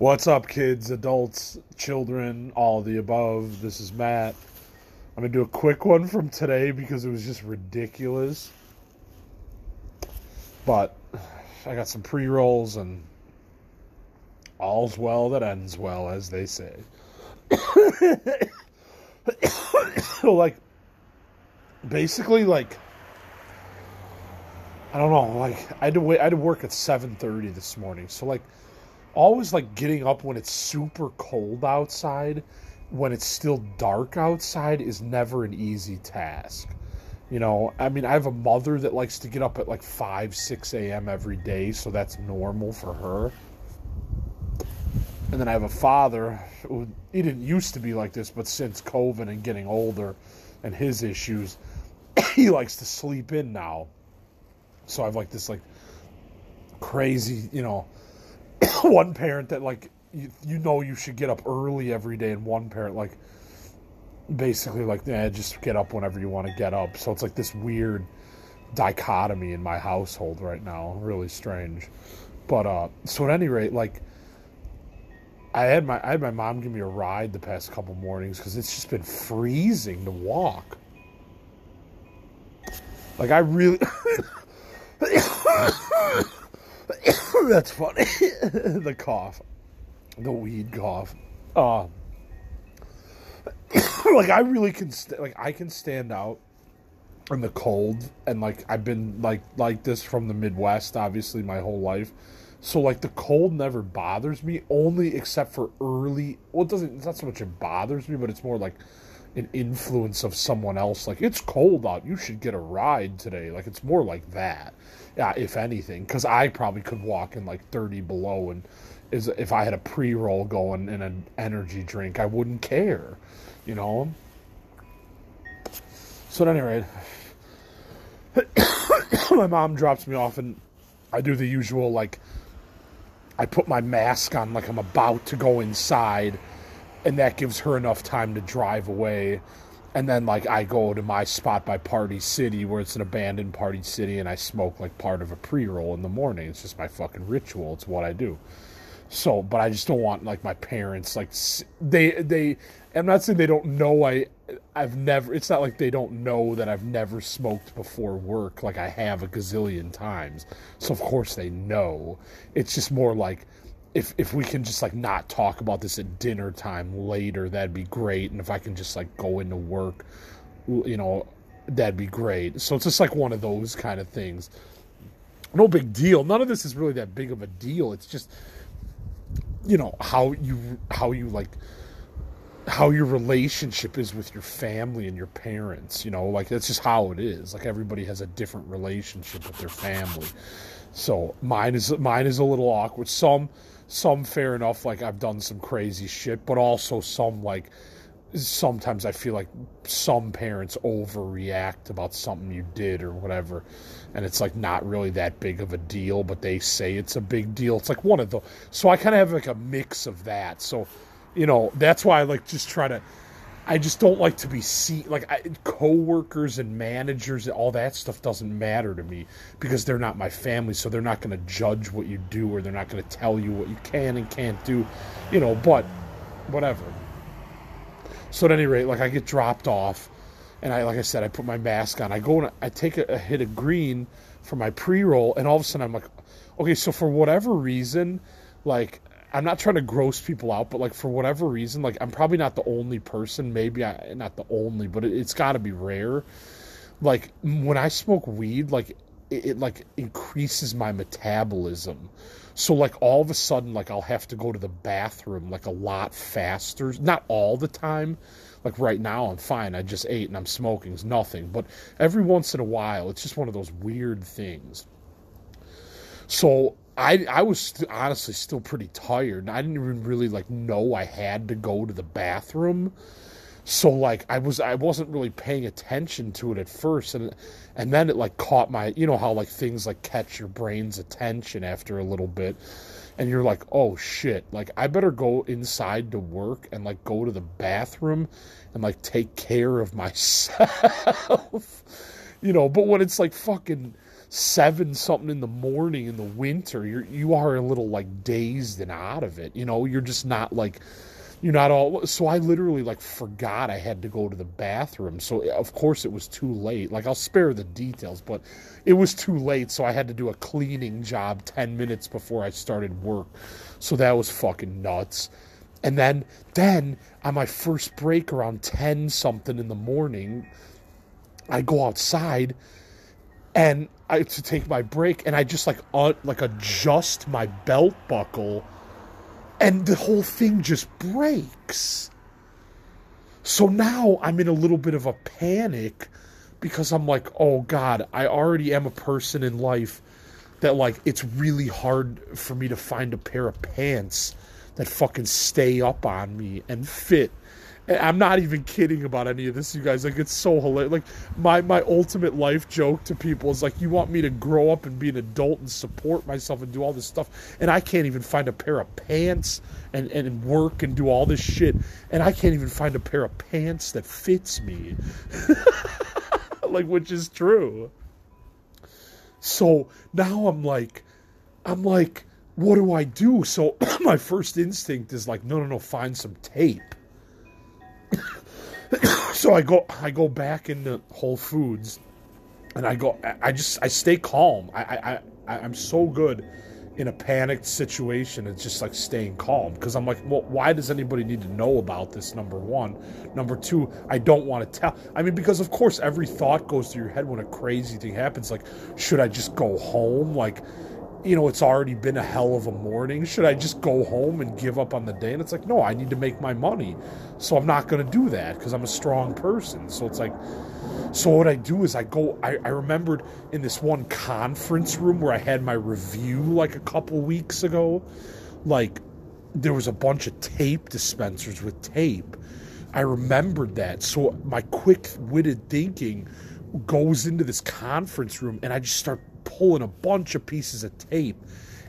What's up, kids, adults, children, all the above? This is Matt. I'm going to do a quick one from today because it was just ridiculous. But I got some pre rolls and all's well that ends well, as they say. so, like, basically, like, I don't know, like, I had to wait, I had to work at 7.30 this morning. So, like, always like getting up when it's super cold outside when it's still dark outside is never an easy task. You know i mean i have a mother that likes to get up at like 5 6 a.m every day so that's normal for her. And then i have a father who he didn't used to be like this but since covid and getting older and his issues he likes to sleep in now. So i've like this like crazy you know one parent that like you, you know you should get up early every day, and one parent like basically like yeah, just get up whenever you want to get up. So it's like this weird dichotomy in my household right now. Really strange. But uh so at any rate, like I had my I had my mom give me a ride the past couple mornings because it's just been freezing to walk. Like I really That's funny. the cough, the weed cough. Uh, like I really can st- like I can stand out in the cold, and like I've been like like this from the Midwest, obviously my whole life. So like the cold never bothers me, only except for early. Well, it doesn't. It's not so much it bothers me, but it's more like an influence of someone else. Like it's cold out, you should get a ride today. Like it's more like that yeah, if anything, because I probably could walk in like 30 below, and is if I had a pre roll going and an energy drink, I wouldn't care, you know. So at any rate, my mom drops me off, and I do the usual like. I put my mask on like I'm about to go inside, and that gives her enough time to drive away and then like I go to my spot by Party City where it's an abandoned Party City and I smoke like part of a pre-roll in the morning. It's just my fucking ritual. It's what I do. So, but I just don't want like my parents like they they I'm not saying they don't know I I've never it's not like they don't know that I've never smoked before work like I have a gazillion times. So of course they know. It's just more like if if we can just like not talk about this at dinner time later, that'd be great. And if I can just like go into work, you know, that'd be great. So it's just like one of those kind of things. No big deal. None of this is really that big of a deal. It's just you know how you how you like how your relationship is with your family and your parents you know like that's just how it is like everybody has a different relationship with their family so mine is mine is a little awkward some some fair enough like i've done some crazy shit but also some like sometimes i feel like some parents overreact about something you did or whatever and it's like not really that big of a deal but they say it's a big deal. It's like one of the so i kind of have like a mix of that. So you know that's why i like just try to I just don't like to be seen like I, coworkers and managers and all that stuff doesn't matter to me because they're not my family so they're not going to judge what you do or they're not going to tell you what you can and can't do you know but whatever. So at any rate like I get dropped off and I like I said I put my mask on. I go and I take a, a hit of green for my pre-roll and all of a sudden I'm like okay so for whatever reason like I'm not trying to gross people out, but like for whatever reason, like I'm probably not the only person. Maybe I not the only, but it, has got to be rare. Like when I smoke weed, like it, it like increases my metabolism. So like all of a sudden, like I'll have to go to the bathroom like a lot faster. Not all the time. Like right now, I'm fine. I just ate and I'm smoking. It's nothing. But every once in a while, it's just one of those weird things. So I I was st- honestly still pretty tired. I didn't even really like know I had to go to the bathroom. So like I was I wasn't really paying attention to it at first and and then it like caught my you know how like things like catch your brain's attention after a little bit and you're like, "Oh shit, like I better go inside to work and like go to the bathroom and like take care of myself." you know, but when it's like fucking seven something in the morning in the winter, you're you are a little like dazed and out of it. You know, you're just not like you're not all so i literally like forgot i had to go to the bathroom. So of course it was too late. Like i'll spare the details but it was too late so i had to do a cleaning job 10 minutes before i started work. So that was fucking nuts. And then then on my first break around 10 something in the morning i go outside and i to take my break and i just like uh, like adjust my belt buckle and the whole thing just breaks. So now I'm in a little bit of a panic because I'm like, oh God, I already am a person in life that, like, it's really hard for me to find a pair of pants that fucking stay up on me and fit I'm not even kidding about any of this, you guys. Like it's so hilarious. Like my my ultimate life joke to people is like, you want me to grow up and be an adult and support myself and do all this stuff, and I can't even find a pair of pants and and work and do all this shit, and I can't even find a pair of pants that fits me. like which is true. So now I'm like, I'm like, what do I do? So my first instinct is like, no, no, no, find some tape so I go I go back into Whole Foods and I go I just I stay calm. I I, I I'm so good in a panicked situation it's just like staying calm because I'm like, well, why does anybody need to know about this? Number one, number two, I don't want to tell. I mean, because of course every thought goes through your head when a crazy thing happens. Like, should I just go home? Like, you know, it's already been a hell of a morning. Should I just go home and give up on the day? And it's like, no, I need to make my money. So I'm not going to do that because I'm a strong person. So it's like, so what I do is I go, I, I remembered in this one conference room where I had my review like a couple weeks ago, like there was a bunch of tape dispensers with tape. I remembered that. So my quick witted thinking goes into this conference room and I just start pulling a bunch of pieces of tape.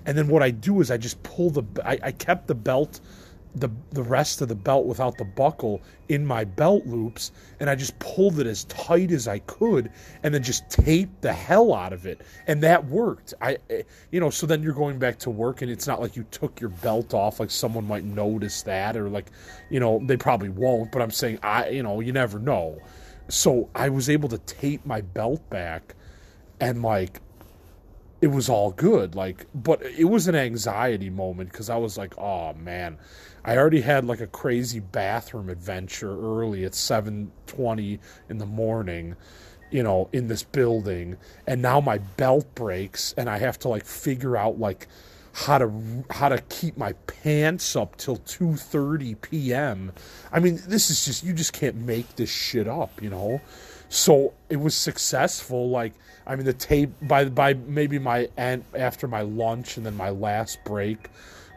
And then what I do is I just pull the I, I kept the belt the the rest of the belt without the buckle in my belt loops and I just pulled it as tight as I could and then just taped the hell out of it. And that worked. I eh, you know so then you're going back to work and it's not like you took your belt off like someone might notice that or like you know they probably won't but I'm saying I you know you never know. So I was able to tape my belt back and like it was all good like but it was an anxiety moment because i was like oh man i already had like a crazy bathroom adventure early at 7.20 in the morning you know in this building and now my belt breaks and i have to like figure out like how to how to keep my pants up till 2:30 p.m. I mean, this is just you just can't make this shit up, you know. So it was successful. Like I mean, the tape by by maybe my and after my lunch and then my last break,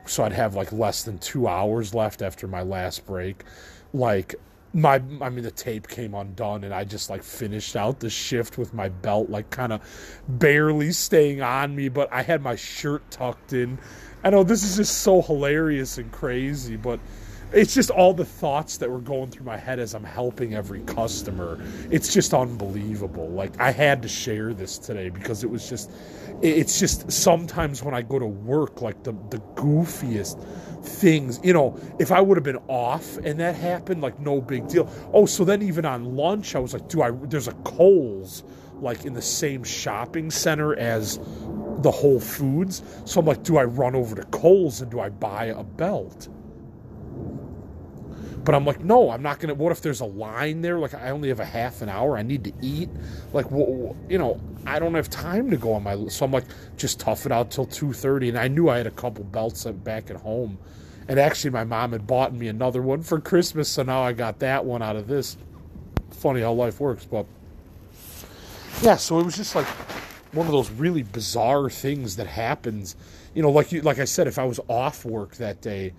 so I'd have like less than two hours left after my last break. Like my I mean the tape came undone and I just like finished out the shift with my belt like kind of barely staying on me, but I had my shirt tucked in. I know this is just so hilarious and crazy, but it's just all the thoughts that were going through my head as I'm helping every customer. It's just unbelievable. Like I had to share this today because it was just it's just sometimes when I go to work like the the goofiest things, you know, if I would have been off and that happened like no big deal. Oh, so then even on lunch I was like, do I there's a Kohl's like in the same shopping center as the Whole Foods. So I'm like, do I run over to Kohl's and do I buy a belt? But I'm like, no, I'm not gonna. What if there's a line there? Like, I only have a half an hour. I need to eat. Like, you know, I don't have time to go on my. So I'm like, just tough it out till two thirty. And I knew I had a couple belts back at home, and actually, my mom had bought me another one for Christmas. So now I got that one out of this. Funny how life works, but yeah. So it was just like one of those really bizarre things that happens. You know, like you, like I said, if I was off work that day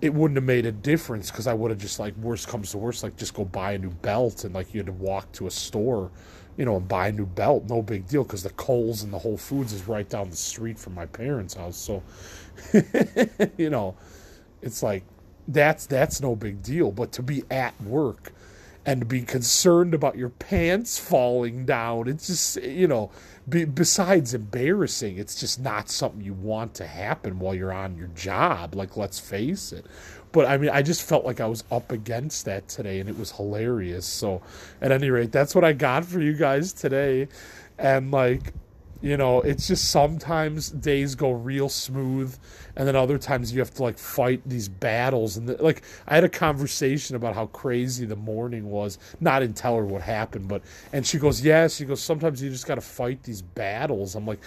it wouldn't have made a difference because I would have just like worst comes to worst, like just go buy a new belt and like you had to walk to a store, you know, and buy a new belt. No big deal because the Kohl's and the Whole Foods is right down the street from my parents' house. So, you know, it's like that's that's no big deal. But to be at work and be concerned about your pants falling down. It's just, you know, be, besides embarrassing, it's just not something you want to happen while you're on your job. Like, let's face it. But I mean, I just felt like I was up against that today, and it was hilarious. So, at any rate, that's what I got for you guys today. And like, you know, it's just sometimes days go real smooth and then other times you have to like fight these battles and the, like i had a conversation about how crazy the morning was not in tell her what happened but and she goes yeah she goes sometimes you just got to fight these battles. I'm like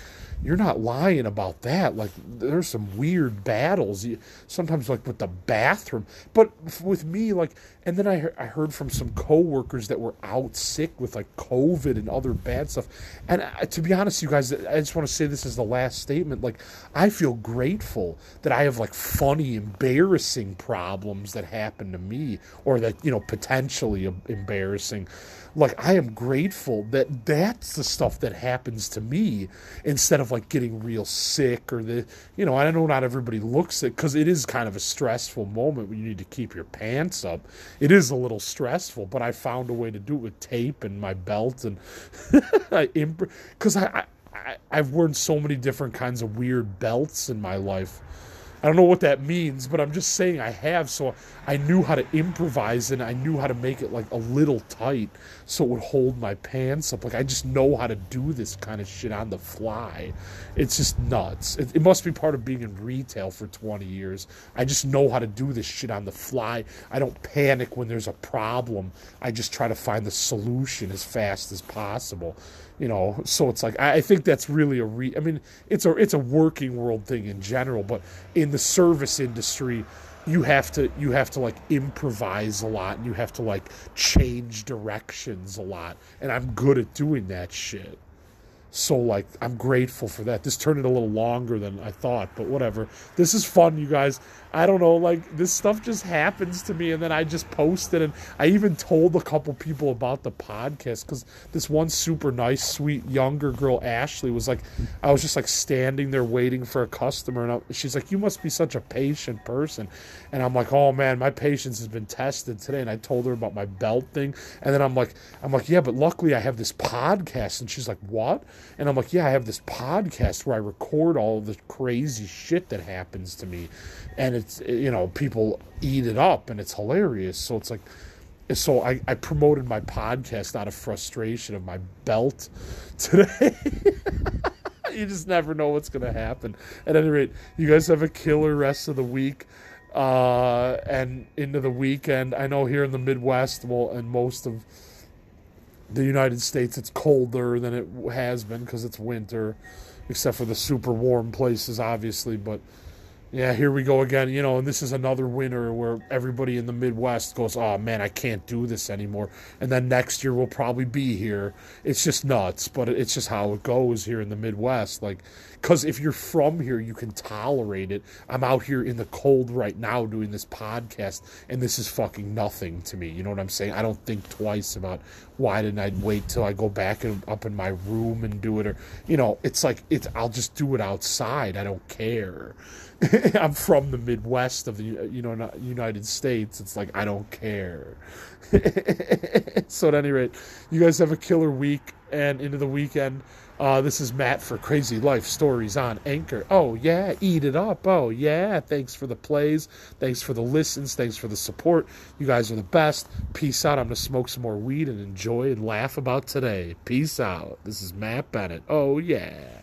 you're not lying about that like there's some weird battles you, sometimes like with the bathroom. But with me like and then I, I heard from some coworkers that were out sick with like covid and other bad stuff and I, to be honest you guys i just want to say this as the last statement like i feel grateful that I have like funny, embarrassing problems that happen to me or that, you know, potentially embarrassing. Like, I am grateful that that's the stuff that happens to me instead of like getting real sick or the, you know, I know not everybody looks it because it is kind of a stressful moment when you need to keep your pants up. It is a little stressful, but I found a way to do it with tape and my belt and because I, I I, have worn so many different kinds of weird belts in my life. I don't know what that means, but I'm just saying I have. So I knew how to improvise and I knew how to make it like a little tight so it would hold my pants up. Like I just know how to do this kind of shit on the fly. It's just nuts. It, it must be part of being in retail for 20 years. I just know how to do this shit on the fly. I don't panic when there's a problem. I just try to find the solution as fast as possible you know so it's like i think that's really a re i mean it's a it's a working world thing in general but in the service industry you have to you have to like improvise a lot and you have to like change directions a lot and i'm good at doing that shit. So like i'm grateful for that. This turned it a little longer than i thought but whatever. This is fun you guys I don't know, like this stuff just happens to me, and then I just post it, and I even told a couple people about the podcast because this one super nice, sweet younger girl, Ashley, was like, I was just like standing there waiting for a customer, and I, she's like, "You must be such a patient person," and I'm like, "Oh man, my patience has been tested today," and I told her about my belt thing, and then I'm like, I'm like, "Yeah, but luckily I have this podcast," and she's like, "What?" And I'm like, "Yeah, I have this podcast where I record all the crazy shit that happens to me." and it's you know people eat it up and it's hilarious. So it's like so I, I promoted my podcast out of frustration of my belt today. You just never know what's going to happen. At any rate you guys have a killer rest of the week uh, and into the weekend. I know here in the midwest well and most of the united states it's colder than it has been because it's winter except for the super warm places obviously but yeah, here we go again. You know, and this is another winter where everybody in the Midwest goes, oh man, I can't do this anymore. And then next year we'll probably be here. It's just nuts, but it's just how it goes here in the Midwest. Like, because if you're from here, you can tolerate it. I'm out here in the cold right now doing this podcast, and this is fucking nothing to me. You know what I'm saying? I don't think twice about why didn't I wait till I go back and up in my room and do it, or you know, it's like it's. I'll just do it outside. I don't care. I'm from the Midwest of the you know United States. It's like I don't care. so at any rate, you guys have a killer week and into the weekend. Uh, this is Matt for Crazy Life Stories on Anchor. Oh yeah, eat it up. Oh yeah, thanks for the plays, thanks for the listens, thanks for the support. You guys are the best. Peace out. I'm gonna smoke some more weed and enjoy and laugh about today. Peace out. This is Matt Bennett. Oh yeah.